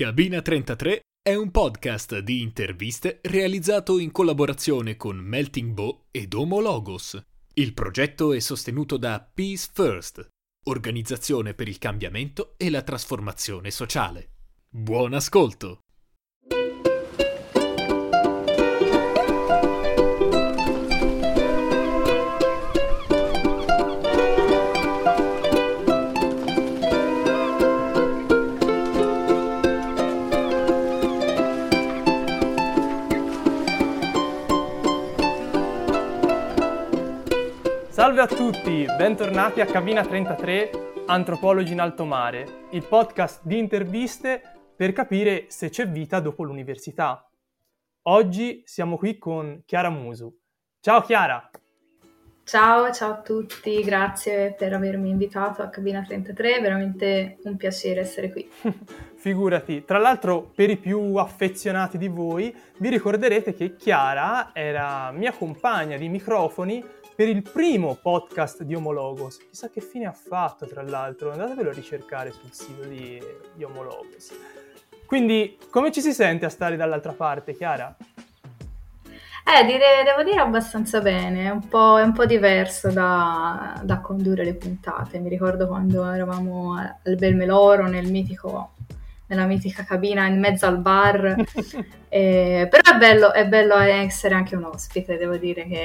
Cabina 33 è un podcast di interviste realizzato in collaborazione con Melting Bow ed Homo Logos. Il progetto è sostenuto da Peace First, organizzazione per il cambiamento e la trasformazione sociale. Buon ascolto! Salve a tutti, bentornati a Cabina 33 Antropologi in alto mare, il podcast di interviste per capire se c'è vita dopo l'università. Oggi siamo qui con Chiara Musu. Ciao Chiara! Ciao, ciao a tutti, grazie per avermi invitato a Cabina 33, è veramente un piacere essere qui. Figurati, tra l'altro per i più affezionati di voi vi ricorderete che Chiara era mia compagna di microfoni per il primo podcast di Homologos. Chissà che fine ha fatto, tra l'altro, andatevelo a ricercare sul sito di, di Homologos. Quindi, come ci si sente a stare dall'altra parte, Chiara? Eh, dire, devo dire abbastanza bene, è un po', è un po diverso da, da, condurre le puntate. Mi ricordo quando eravamo al Belmeloro, nel mitico, nella mitica cabina in mezzo al bar. eh, però è bello, è bello essere anche un ospite, devo dire che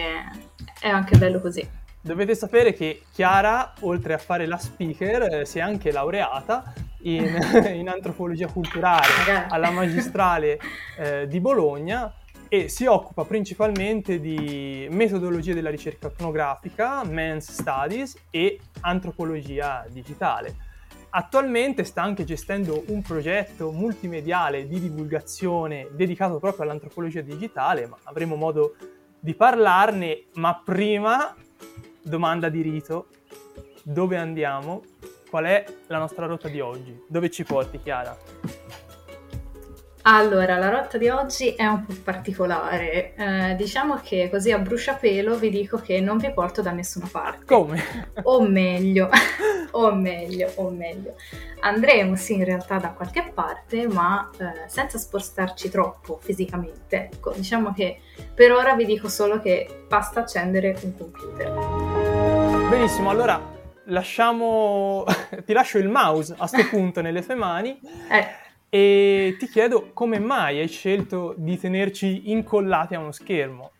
è anche bello così. Dovete sapere che Chiara, oltre a fare la speaker, eh, si è anche laureata in, in antropologia culturale alla magistrale eh, di Bologna e si occupa principalmente di metodologia della ricerca etnografica, men's studies e antropologia digitale. Attualmente sta anche gestendo un progetto multimediale di divulgazione dedicato proprio all'antropologia digitale, ma avremo modo di parlarne, ma prima domanda di rito, dove andiamo? Qual è la nostra rotta di oggi? Dove ci porti Chiara? Allora, la rotta di oggi è un po' particolare. Eh, diciamo che così a bruciapelo vi dico che non vi porto da nessuna parte. Come? O meglio, o meglio, o meglio. Andremo sì in realtà da qualche parte, ma eh, senza spostarci troppo fisicamente. Ecco, diciamo che per ora vi dico solo che basta accendere un computer. Benissimo, allora lasciamo... ti lascio il mouse a questo punto nelle tue mani. Eh e ti chiedo come mai hai scelto di tenerci incollati a uno schermo?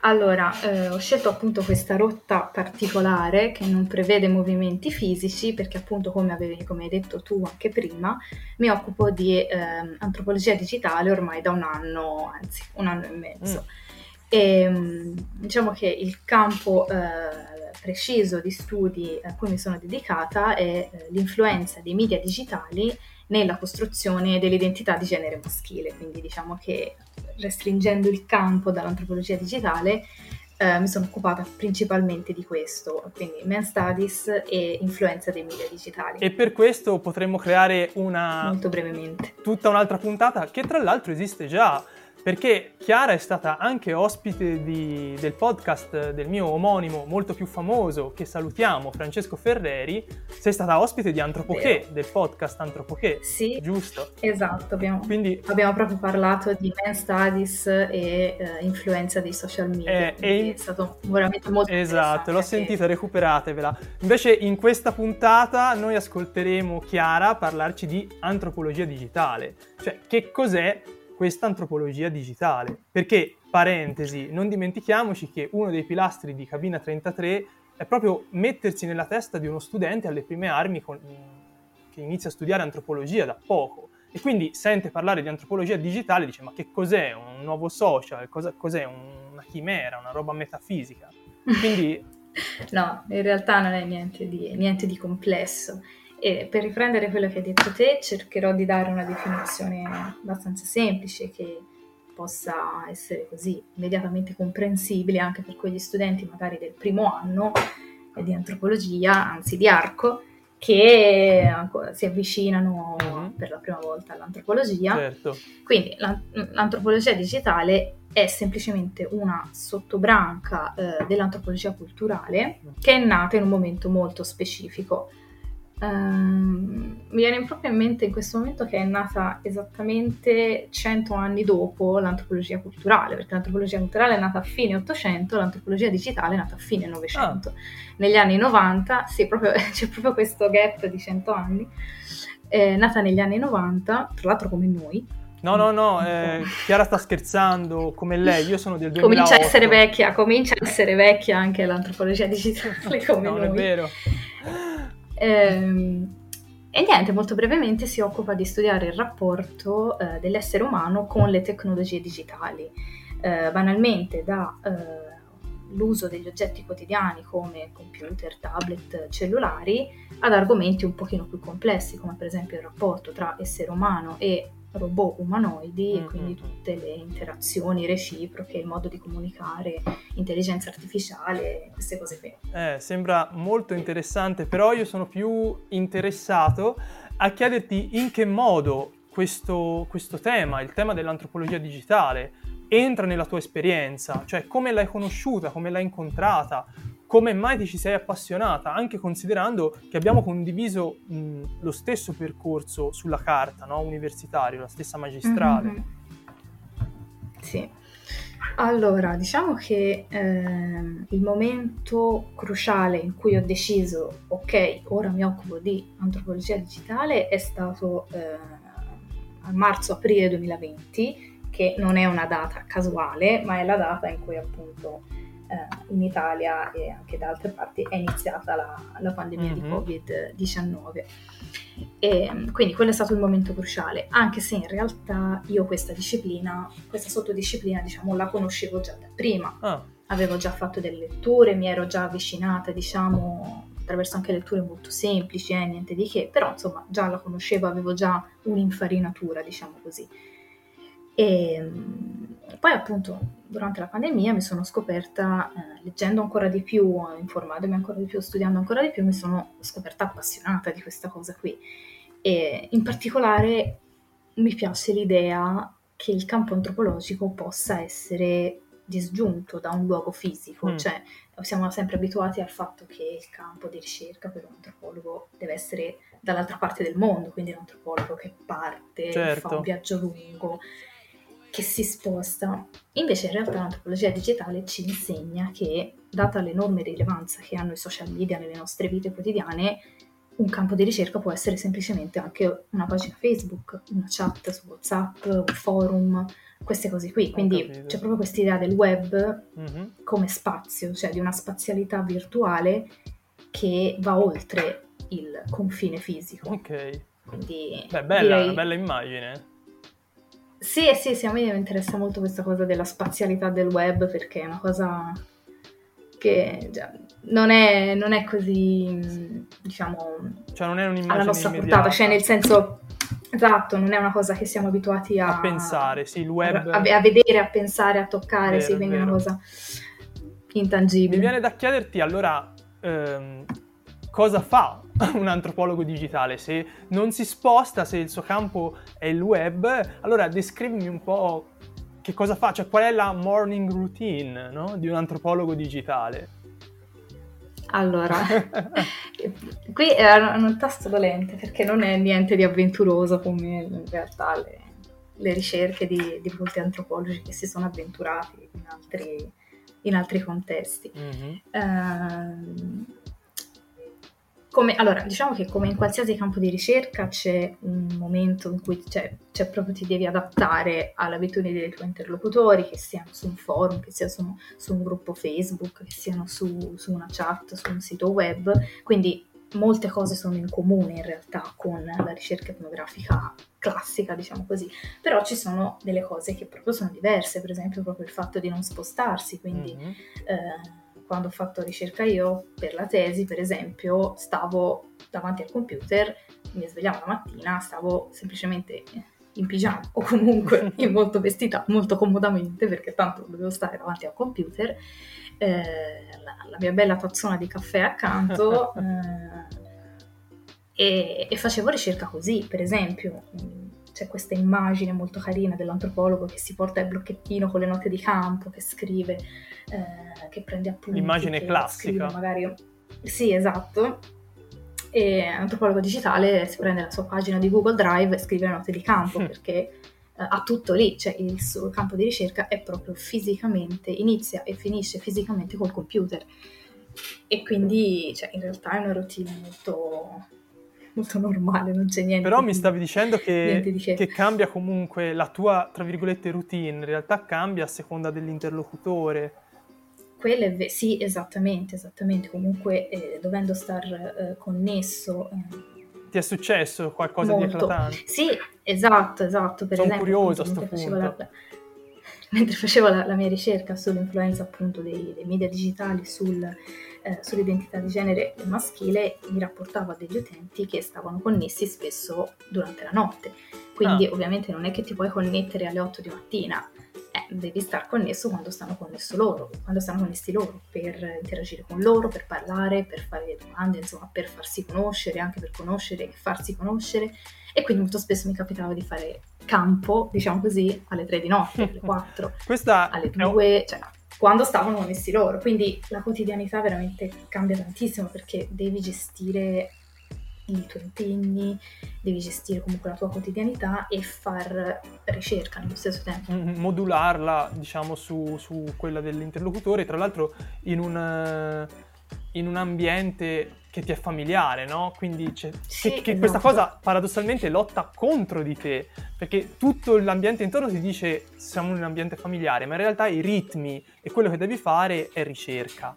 Allora, eh, ho scelto appunto questa rotta particolare che non prevede movimenti fisici perché appunto come, avevi, come hai detto tu anche prima, mi occupo di eh, antropologia digitale ormai da un anno, anzi un anno e mezzo. Mm. E mm, diciamo che il campo eh, preciso di studi a cui mi sono dedicata è eh, l'influenza dei media digitali nella costruzione dell'identità di genere maschile, quindi diciamo che restringendo il campo dall'antropologia digitale eh, mi sono occupata principalmente di questo, quindi men studies e influenza dei media digitali. E per questo potremmo creare una... Molto brevemente. Tutta un'altra puntata che tra l'altro esiste già perché Chiara è stata anche ospite di, del podcast del mio omonimo molto più famoso, che salutiamo, Francesco Ferreri, sei stata ospite di Antropoché, del podcast Antropoché, sì, giusto? Esatto, abbiamo, Quindi, abbiamo proprio parlato di men studies e uh, influenza dei social media, eh, è stato veramente molto Esatto, l'ho sentita, recuperatevela. Invece in questa puntata noi ascolteremo Chiara parlarci di antropologia digitale, cioè che cos'è questa antropologia digitale. Perché, parentesi, non dimentichiamoci che uno dei pilastri di Cabina 33 è proprio mettersi nella testa di uno studente alle prime armi con, che inizia a studiare antropologia da poco e quindi sente parlare di antropologia digitale e dice ma che cos'è un nuovo social, Cosa, cos'è una chimera, una roba metafisica. Quindi... no, in realtà non è niente di, niente di complesso. E per riprendere quello che hai detto te, cercherò di dare una definizione abbastanza semplice che possa essere così immediatamente comprensibile anche per quegli studenti magari del primo anno di antropologia, anzi di arco, che si avvicinano mm-hmm. per la prima volta all'antropologia. Certo. Quindi l'antropologia digitale è semplicemente una sottobranca eh, dell'antropologia culturale che è nata in un momento molto specifico Um, mi viene proprio in mente in questo momento che è nata esattamente 100 anni dopo l'antropologia culturale, perché l'antropologia culturale è nata a fine 800, l'antropologia digitale è nata a fine 900. Ah. Negli anni 90, sì, proprio, c'è proprio questo gap di 100 anni, è nata negli anni 90, tra l'altro come noi, No, no, no, eh, Chiara sta scherzando come lei, io sono del 2008. Comincia a essere vecchia, comincia a essere vecchia anche l'antropologia digitale come no, noi. è vero. Ehm, e niente, molto brevemente si occupa di studiare il rapporto eh, dell'essere umano con le tecnologie digitali, eh, banalmente da eh, degli oggetti quotidiani come computer, tablet, cellulari, ad argomenti un pochino più complessi come per esempio il rapporto tra essere umano e robot umanoidi mm-hmm. e quindi tutte le interazioni reciproche, il modo di comunicare, intelligenza artificiale, queste cose qui. Eh, sembra molto interessante, però io sono più interessato a chiederti in che modo questo, questo tema, il tema dell'antropologia digitale, entra nella tua esperienza, cioè come l'hai conosciuta, come l'hai incontrata, come mai ti ci sei appassionata, anche considerando che abbiamo condiviso mh, lo stesso percorso sulla carta, no? universitario, la stessa magistrale. Mm-hmm. Sì. Allora, diciamo che eh, il momento cruciale in cui ho deciso, ok, ora mi occupo di antropologia digitale, è stato eh, a marzo-aprile 2020, che non è una data casuale, ma è la data in cui appunto eh, in Italia e anche da altre parti è iniziata la, la pandemia mm-hmm. di Covid-19. E, quindi quello è stato il momento cruciale, anche se in realtà io questa disciplina, questa sottodisciplina, diciamo, la conoscevo già da prima. Ah. Avevo già fatto delle letture, mi ero già avvicinata, diciamo, attraverso anche letture molto semplici, eh, niente di che, però insomma già la conoscevo, avevo già un'infarinatura, diciamo così. E poi appunto durante la pandemia mi sono scoperta, eh, leggendo ancora di più, informandomi ancora di più, studiando ancora di più, mi sono scoperta appassionata di questa cosa qui. E in particolare mi piace l'idea che il campo antropologico possa essere disgiunto da un luogo fisico, mm. cioè siamo sempre abituati al fatto che il campo di ricerca per un antropologo deve essere dall'altra parte del mondo, quindi l'antropologo che parte, certo. fa un viaggio lungo che si sposta. Invece in realtà l'antropologia digitale ci insegna che, data l'enorme rilevanza che hanno i social media nelle nostre vite quotidiane, un campo di ricerca può essere semplicemente anche una pagina Facebook, una chat su WhatsApp, un forum, queste cose qui. Quindi c'è proprio questa idea del web mm-hmm. come spazio, cioè di una spazialità virtuale che va oltre il confine fisico. Ok. Quindi Beh, bella, direi... bella immagine. Sì, sì, sì, a me mi interessa molto questa cosa della spazialità del web perché è una cosa che già, non, è, non, è, così, diciamo, cioè non è alla nostra immediata. portata, cioè nel senso, esatto, non è una cosa che siamo abituati a, a pensare, sì, il web... A, a, vedere, a pensare, a toccare, vero, sì, quindi è una cosa intangibile. Mi viene da chiederti allora... Ehm, cosa fa un antropologo digitale? Se non si sposta, se il suo campo è il web, allora descrivimi un po' che cosa fa, cioè qual è la morning routine no? di un antropologo digitale. Allora, qui è un tasto dolente perché non è niente di avventuroso come in realtà le, le ricerche di, di, molti antropologi che si sono avventurati in altri, in altri contesti. Mm-hmm. Uh, come, allora, diciamo che come in qualsiasi campo di ricerca c'è un momento in cui cioè, cioè proprio ti devi adattare alle abitudini dei tuoi interlocutori, che siano su un forum, che siano su, su un gruppo Facebook, che siano su, su, una chat, su un sito web. Quindi molte cose sono in comune in realtà con la ricerca etnografica classica, diciamo così, però ci sono delle cose che proprio sono diverse, per esempio proprio il fatto di non spostarsi, quindi... Mm-hmm. Eh, quando ho fatto ricerca io per la tesi, per esempio, stavo davanti al computer, mi svegliavo la mattina, stavo semplicemente in pigiama o comunque in molto vestita, molto comodamente, perché tanto dovevo stare davanti al computer, eh, la, la, mia bella tazzona di caffè accanto eh, e, e facevo ricerca così, per esempio c'è questa immagine molto carina dell'antropologo che si porta il blocchettino con le note di campo, che scrive, eh, che prende appunti. L'immagine classica. Magari... Sì, esatto. e antropologo digitale si prende la sua pagina di Google Drive e scrive note di campo mm. perché eh, ha tutto lì, cioè il suo campo di ricerca è proprio fisicamente, inizia e finisce fisicamente col computer e quindi cioè, in realtà è una routine molto, molto normale, non c'è niente. Però mi stavi dicendo che, che. che, cambia comunque la tua, tra virgolette, routine, in realtà cambia a seconda dell'interlocutore. Quello è ve- sì, esattamente, esattamente. Comunque eh, dovendo star eh, connesso... Eh, Ti è successo qualcosa molto. di eclatante? Sì, esatto, esatto. Per Sono esempio, curioso a questo punto. La, mentre facevo la, la, mia ricerca sull'influenza appunto dei, dei media digitali sul, eh, sull'identità di genere maschile, mi rapportavo a degli utenti che stavano connessi spesso durante la notte. Quindi ah. ovviamente non è che ti puoi connettere alle 8 di mattina, eh, devi star connesso quando stanno connesso loro, quando stanno connessi loro, per interagire con loro, per parlare, per fare domande, insomma, per farsi conoscere, anche per conoscere e farsi conoscere. E quindi molto spesso mi capitava di fare campo, diciamo così, alle 3 di notte, alle 4, Questa alle 2, cioè quando stavano connessi loro. Quindi la quotidianità veramente cambia tantissimo perché devi gestire i tuoi impegni, devi gestire comunque la tua quotidianità e far ricerca nello stesso tempo. Modularla, diciamo, su, su quella dell'interlocutore, tra l'altro in un, in un ambiente che ti è familiare, no? Quindi sì, che, che esatto. questa cosa paradossalmente lotta contro di te, perché tutto l'ambiente intorno ti dice siamo in un ambiente familiare, ma in realtà i ritmi e quello che devi fare è ricerca.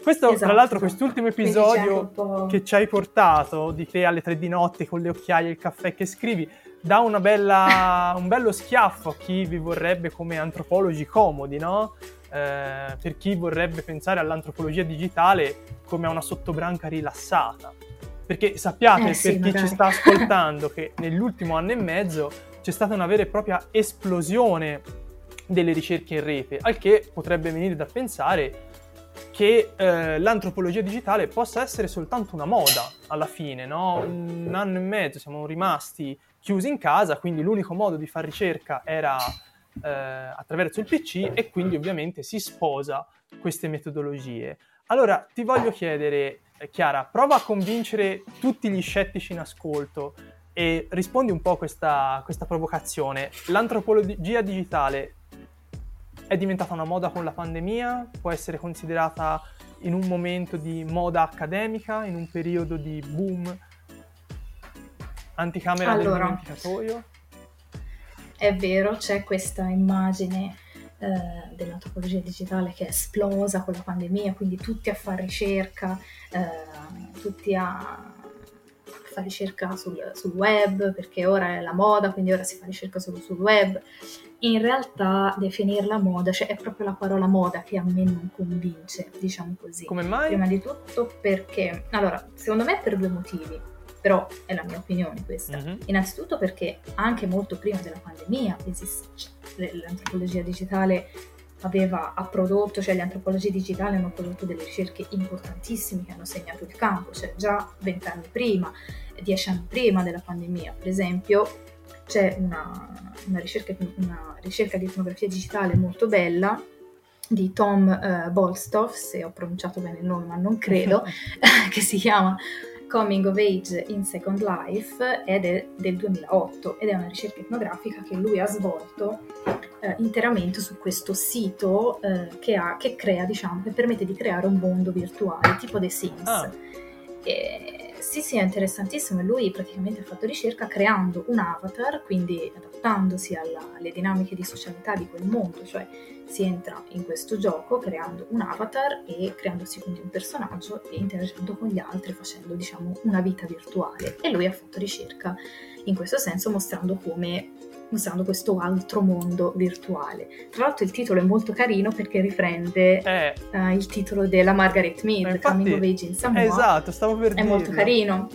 Questo, esatto, tra l'altro, esatto. quest'ultimo episodio che ci hai portato di te alle tre di notte con le occhiaie e il caffè che scrivi dà bella, un bello schiaffo a chi vi vorrebbe come antropologi comodi, no? Eh, per chi vorrebbe pensare all'antropologia digitale come a una sottobranca rilassata. Perché sappiate, eh sì, per chi magari. ci sta ascoltando, che nell'ultimo anno e mezzo c'è stata una vera e propria esplosione delle ricerche in rete, al che potrebbe venire da pensare che eh, l'antropologia digitale possa essere soltanto una moda alla fine, no? Un anno e mezzo siamo rimasti chiusi in casa, quindi l'unico modo di fare ricerca era eh, attraverso il PC e quindi ovviamente si sposa queste metodologie. Allora ti voglio chiedere, eh, Chiara, prova a convincere tutti gli scettici in ascolto e rispondi un po' a questa, questa provocazione. L'antropologia digitale è diventata una moda con la pandemia? Può essere considerata in un momento di moda accademica, in un periodo di boom anticamera allora, del dimenticatoio? È vero, c'è questa immagine eh, dell'antropologia digitale che è esplosa con la pandemia, quindi tutti a fare ricerca, eh, tutti a fare ricerca sul, sul, web, perché ora è la moda, quindi ora si fa ricerca solo sul web. In realtà definirla moda, cioè è proprio la parola moda che a me non convince, diciamo così. Come mai? Prima di tutto perché, allora, secondo me per due motivi però è la mia opinione questa. Mm-hmm. Innanzitutto perché anche molto prima della pandemia cioè, l'antropologia digitale aveva ha prodotto, cioè le antropologie digitali hanno prodotto delle ricerche importantissime che hanno segnato il campo, cioè già vent'anni prima, dieci anni prima della pandemia, per esempio, c'è una, una, ricerca, una ricerca, di etnografia digitale molto bella di Tom uh, Bolstoff, se ho pronunciato bene il nome, ma non credo, che si chiama Coming of Age in Second Life ed è del 2008 ed è una ricerca etnografica che lui ha svolto eh, interamente su questo sito eh, che, ha, che, crea, diciamo, che permette di creare un mondo virtuale tipo The Sims. Ah. E, sì, sì, è interessantissimo. Lui praticamente ha fatto ricerca creando un avatar, quindi adattandosi alla, alle dinamiche di socialità di quel mondo, cioè si entra in questo gioco creando un avatar e creandosi quindi un personaggio e interagendo con gli altri facendo diciamo una vita virtuale e lui ha fatto ricerca in questo senso mostrando come mostrando questo altro mondo virtuale. Tra l'altro il titolo è molto carino perché riprende eh. uh, il titolo della Margaret Mead, infatti, Coming of Age in Samoa. Esatto, stavo per dire. È molto carino.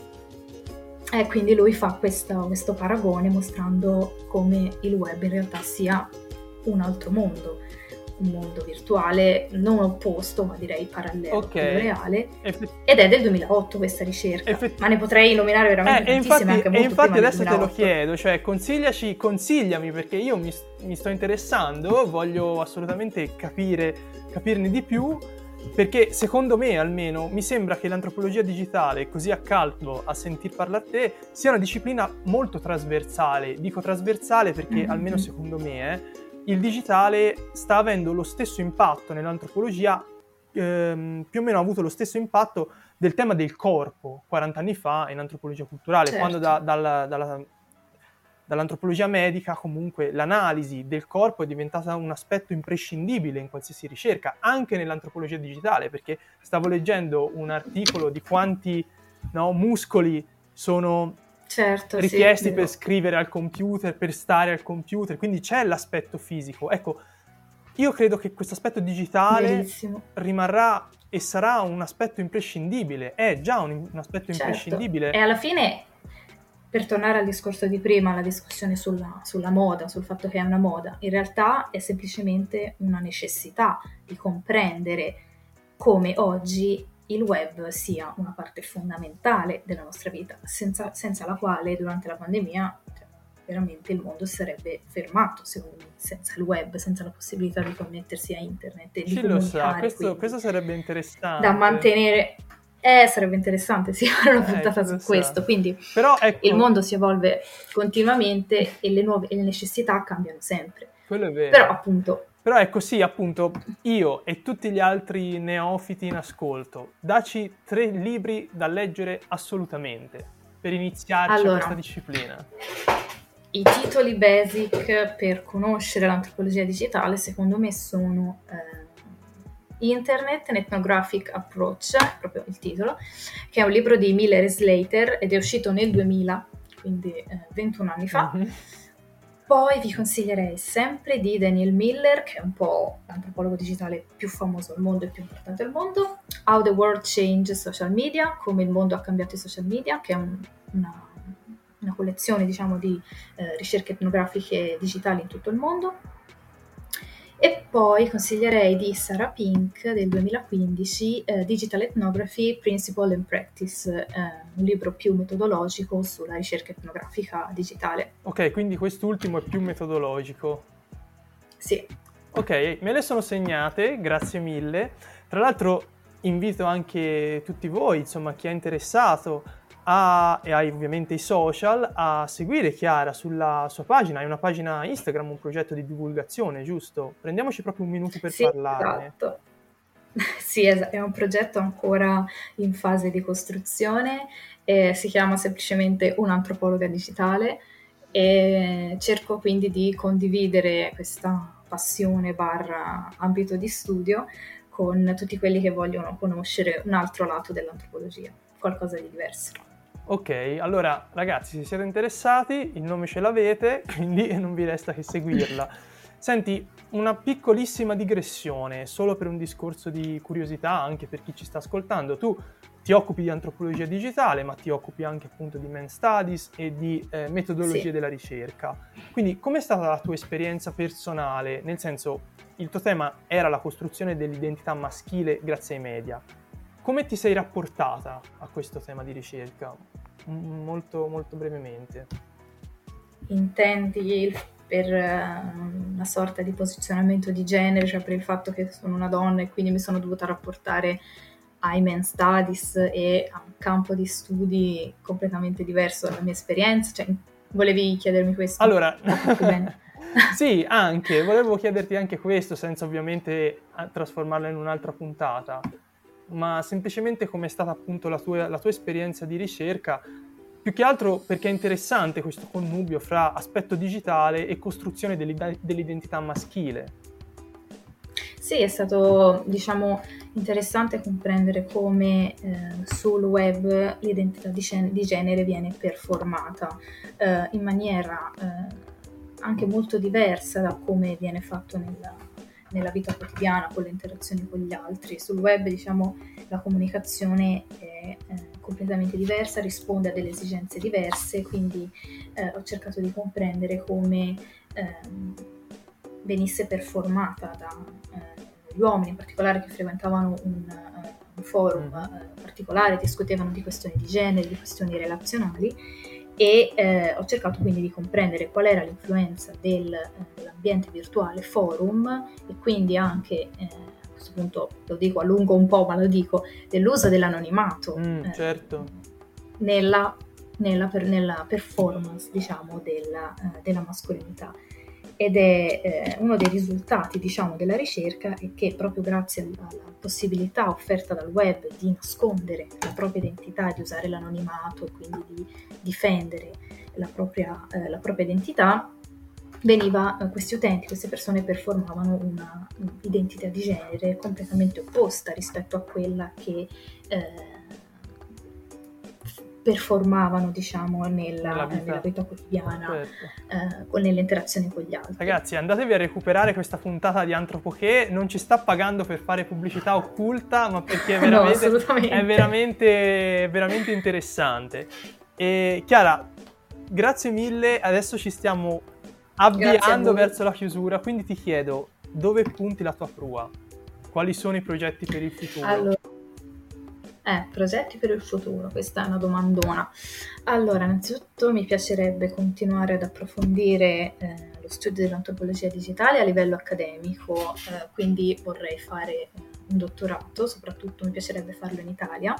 E quindi lui fa questa, questo paragone mostrando come il web in realtà sia un altro mondo un mondo virtuale non opposto, ma direi parallelo okay. reale. Effett- ed è del 2008 questa ricerca. Effett- ma ne potrei nominare veramente eh, tantissime, infatti, anche E infatti adesso te lo chiedo, cioè consigliaci, consigliami perché io mi, mi sto interessando, voglio assolutamente capire, capirne di più perché secondo me almeno mi sembra che l'antropologia digitale, così a caldo a sentir parlare a te, sia una disciplina molto trasversale. Dico trasversale perché mm-hmm. almeno secondo me eh, il digitale sta avendo lo stesso impatto nell'antropologia, ehm, più o meno ha avuto lo stesso impatto del tema del corpo 40 anni fa in antropologia culturale, certo. quando da, dalla, dalla dall'antropologia medica comunque l'analisi del corpo è diventata un aspetto imprescindibile in qualsiasi ricerca, anche nell'antropologia digitale, perché stavo leggendo un articolo di quanti no, muscoli sono certo, richiesti sì, per scrivere al computer, per stare al computer, quindi c'è l'aspetto fisico. Ecco, io credo che questo aspetto digitale Bellissimo. rimarrà e sarà un aspetto imprescindibile, è già un, un aspetto certo. imprescindibile. E alla fine per tornare al discorso di prima, la discussione sulla, sulla, moda, sul fatto che è una moda, in realtà è semplicemente una necessità di comprendere come oggi il web sia una parte fondamentale della nostra vita, senza, senza la quale durante la pandemia cioè, veramente il mondo sarebbe fermato, secondo me, senza il web, senza la possibilità di connettersi a internet e Chi di lo sa, questo, questo sarebbe interessante. Da mantenere eh, sarebbe interessante sì, fare una eh, puntata su questo. Quindi Però, ecco, il mondo si evolve continuamente e le, nuove, e le necessità cambiano sempre. Quello è vero. Però appunto... Però ecco sì, appunto, io e tutti gli altri neofiti in ascolto, daci tre libri da leggere assolutamente per iniziarci allora, questa disciplina. I titoli basic per conoscere l'antropologia digitale secondo me sono... Eh, Internet, an Ethnographic Approach, proprio il titolo, che è un libro di Miller e Slater ed è uscito nel 2000, quindi eh, 21 anni fa. Mm-hmm. Poi vi consiglierei sempre di Daniel Miller, che è un po' l'antropologo digitale più famoso al mondo e più importante al mondo, How the World Changed Social Media, come il mondo ha cambiato i social media, che è un, una, una, collezione diciamo, di eh, ricerche etnografiche digitali in tutto il mondo. E poi consiglierei di Sarah Pink del 2015 eh, Digital Ethnography Principle and Practice, eh, un libro più metodologico sulla ricerca etnografica digitale. Ok, quindi quest'ultimo è più metodologico. Sì. Ok, me le sono segnate, grazie mille. Tra l'altro invito anche tutti voi, insomma, chi è interessato a, e hai ovviamente i social, a seguire Chiara sulla sua pagina. Hai una pagina Instagram, un progetto di divulgazione, giusto? Prendiamoci proprio un minuto per sì, parlarne. Esatto. Sì, è un progetto ancora in fase di costruzione, eh, si chiama semplicemente un'antropologa digitale e cerco quindi di condividere questa passione barra ambito di studio con tutti quelli che vogliono conoscere un altro lato dell'antropologia, qualcosa di diverso. Ok, allora ragazzi, se siete interessati, il nome ce l'avete, quindi non vi resta che seguirla. Senti, una piccolissima digressione, solo per un discorso di curiosità, anche per chi ci sta ascoltando. Tu ti occupi di antropologia digitale, ma ti occupi anche appunto di men studies e di eh, metodologie sì. della ricerca. Quindi, com'è stata la tua esperienza personale? Nel senso, il tuo tema era la costruzione dell'identità maschile grazie ai media. Come ti sei rapportata a questo tema di ricerca? Molto, molto brevemente. Intendi per uh, una sorta di posizionamento di genere, cioè per il fatto che sono una donna e quindi mi sono dovuta rapportare ai men studies e a un campo di studi completamente diverso dalla mia esperienza? Cioè, volevi chiedermi questo? Allora, sì, anche, volevo chiederti anche questo, senza ovviamente trasformarla in un'altra puntata ma semplicemente come è stata appunto la tua, la tua esperienza di ricerca, più che altro perché è interessante questo connubio fra aspetto digitale e costruzione dell'identità maschile. Sì, è stato diciamo interessante comprendere come eh, sul web l'identità di, gen- di, genere viene performata eh, in maniera eh, anche molto diversa da come viene fatto nella, nella vita quotidiana con le interazioni con gli altri. Sul web, diciamo, la comunicazione è eh, completamente diversa, risponde a delle esigenze diverse, quindi eh, ho cercato di comprendere come ehm, venisse performata dagli eh, uomini in particolare che frequentavano un, uh, un forum uh, particolare, discutevano di questioni di genere, di questioni relazionali e eh, ho cercato quindi di comprendere qual era l'influenza del, eh, dell'ambiente virtuale forum e quindi anche eh, questo punto lo dico a lungo un po', ma lo dico, dell'uso dell'anonimato mm, eh, certo. nella, nella, per, nella, performance, diciamo, della, uh, della mascolinità ed è eh, uno dei risultati diciamo, della ricerca è che proprio grazie alla, possibilità offerta dal web di nascondere la propria identità, di usare l'anonimato e quindi di difendere la propria, eh, la propria identità, veniva, eh, questi utenti, queste persone performavano un'identità di genere completamente opposta rispetto a quella che eh, performavano diciamo nella, vita. nella vita, quotidiana certo. eh, nelle interazioni con gli altri. Ragazzi andatevi a recuperare questa puntata di Antropoché non ci sta pagando per fare pubblicità occulta ma perché è veramente, no, è veramente, veramente interessante. E Chiara grazie mille. Adesso ci stiamo avviando verso la chiusura. Quindi ti chiedo dove punti la tua prua? Quali sono i progetti per il futuro? Allora eh, progetti per il futuro, questa è una domandona. Allora, innanzitutto mi piacerebbe continuare ad approfondire eh, lo studio dell'antropologia digitale a livello accademico, eh, quindi vorrei fare un dottorato, soprattutto mi piacerebbe farlo in Italia,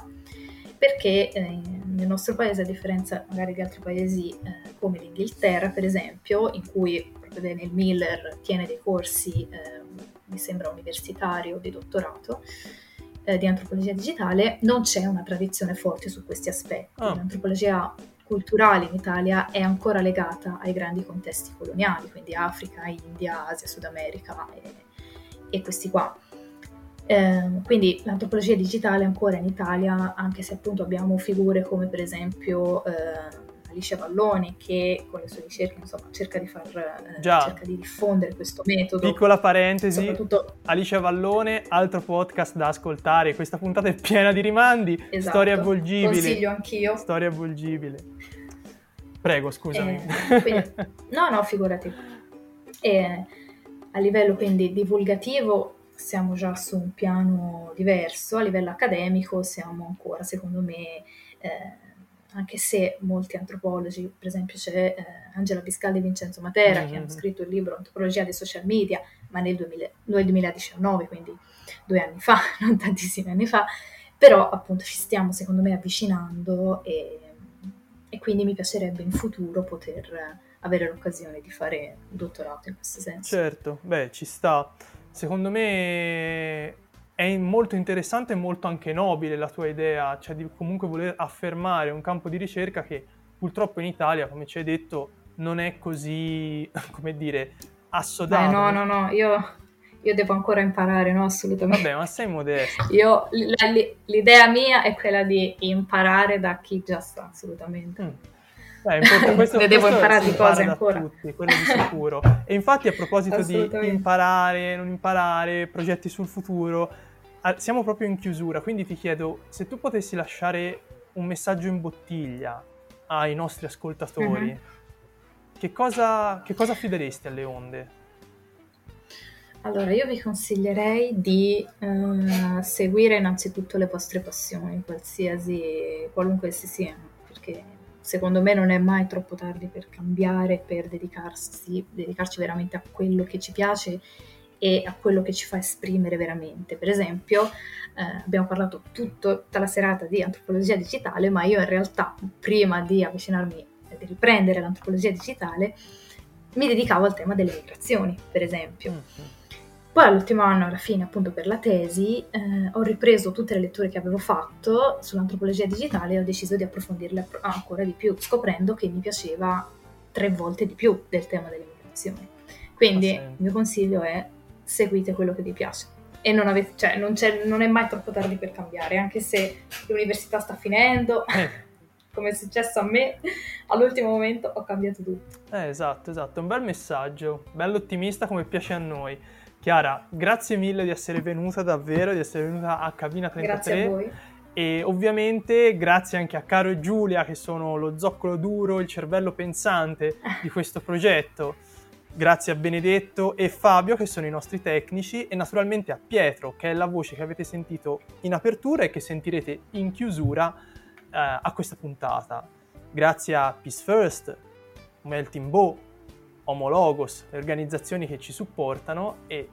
perché eh, nel nostro paese, a differenza magari di altri paesi eh, come l'Inghilterra, per esempio, in cui proprio Daniel Miller tiene dei corsi, eh, mi sembra universitario, di dottorato, eh, di antropologia digitale non c'è una tradizione forte su questi aspetti. Oh. L'antropologia culturale in Italia è ancora legata ai grandi contesti coloniali, quindi Africa, India, Asia, Sud America e, e questi qua. Eh, quindi l'antropologia digitale ancora in Italia, anche se appunto abbiamo figure come per esempio eh, Alicia Valloni che con le sue ricerche insomma, cerca, di far, eh, cerca di diffondere questo metodo. Piccola parentesi, soprattutto... Alicia Vallone, altro podcast da ascoltare, questa puntata è piena di rimandi, esatto. storia avvolgibile. Consiglio anch'io. Storia avvolgibile. Prego, scusami. Eh, quindi, no, no, figurati. E, a livello quindi divulgativo siamo già su un piano diverso, a livello accademico siamo ancora, secondo me, eh, anche se molti antropologi, per esempio c'è eh, Angela Biscaldi e Vincenzo Matera mm-hmm. che hanno scritto il libro Antropologia dei social media, ma nel, 2000, nel 2019, quindi due anni fa, non tantissimi anni fa, però appunto ci stiamo secondo me avvicinando e, e quindi mi piacerebbe in futuro poter avere l'occasione di fare un dottorato in questo senso. Certo, beh, ci sta. Secondo me è molto interessante e molto anche nobile la tua idea, cioè di comunque voler affermare un campo di ricerca che purtroppo in Italia, come ci hai detto, non è così, come dire, assodato. Beh, no, no, no, io, io, devo ancora imparare, no, assolutamente. Vabbè, ma sei modesto. Io, l'idea mia è quella di imparare da chi già sta, assolutamente. Mm. Beh, questo, ne devo imparare di cose ancora. Tutti, quello di sicuro. E infatti a proposito di imparare, non imparare, progetti sul futuro, siamo proprio in chiusura, quindi ti chiedo se tu potessi lasciare un messaggio in bottiglia ai nostri ascoltatori, mm-hmm. che, cosa, che cosa affideresti alle onde? Allora, io vi consiglierei di uh, seguire innanzitutto le vostre passioni, qualsiasi, qualunque essi siano, perché secondo me non è mai troppo tardi per cambiare, per dedicarsi, dedicarci veramente a quello che ci piace e a quello che ci fa esprimere veramente. Per esempio, eh, abbiamo parlato tutto, tutta la serata di antropologia digitale, ma io in realtà prima di avvicinarmi, di riprendere l'antropologia digitale, mi dedicavo al tema delle migrazioni, per esempio. Mm-hmm. Poi all'ultimo anno, alla fine, appunto per la tesi, eh, ho ripreso tutte le letture che avevo fatto sull'antropologia digitale e ho deciso di approfondirle ancora di più, scoprendo che mi piaceva tre volte di più del tema delle migrazioni. Quindi il mio consiglio è seguite quello che vi piace. E non, avete, cioè, non, non, è mai troppo tardi per cambiare, anche se l'università sta finendo, eh. come è successo a me, all'ultimo momento ho cambiato tutto. Eh, esatto, esatto, un bel messaggio, bello ottimista come piace a noi. Chiara, grazie mille di essere venuta davvero, di essere venuta a Cabina 33. Grazie a voi. E ovviamente grazie anche a Caro e Giulia che sono lo zoccolo duro, il cervello pensante di questo progetto. Grazie a Benedetto e Fabio che sono i nostri tecnici e naturalmente a Pietro che è la voce che avete sentito in apertura e che sentirete in chiusura eh, a questa puntata. Grazie a Peace First, Melting Bow, Homologos, le organizzazioni che ci supportano e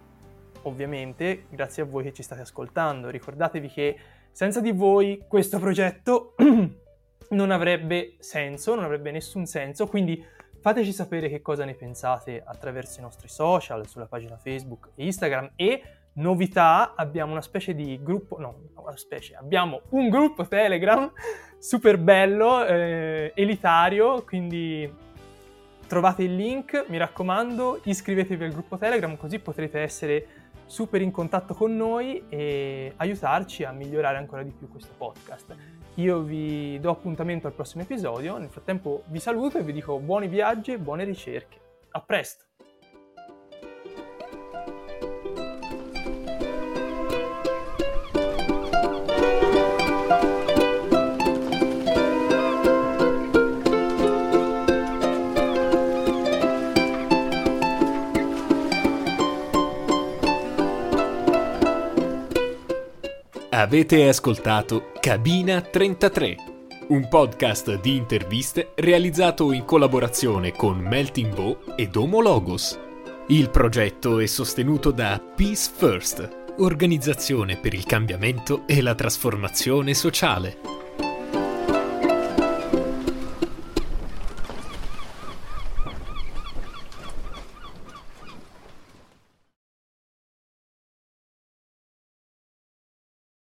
ovviamente grazie a voi che ci state ascoltando. Ricordatevi che senza di voi questo progetto non avrebbe senso, non avrebbe nessun senso, quindi fateci sapere che cosa ne pensate attraverso i nostri social, sulla pagina Facebook e Instagram e novità, abbiamo una specie di gruppo, no, una specie, abbiamo un gruppo Telegram super bello, eh, elitario, quindi trovate il link, mi raccomando, iscrivetevi al gruppo Telegram così potrete essere super in contatto con noi e aiutarci a migliorare ancora di più questo podcast. Io vi do appuntamento al prossimo episodio, nel frattempo vi saluto e vi dico buoni viaggi e buone ricerche. A presto! Avete ascoltato Cabina 33, un podcast di interviste realizzato in collaborazione con Melting Bow ed Homologos. Il progetto è sostenuto da Peace First, organizzazione per il cambiamento e la trasformazione sociale.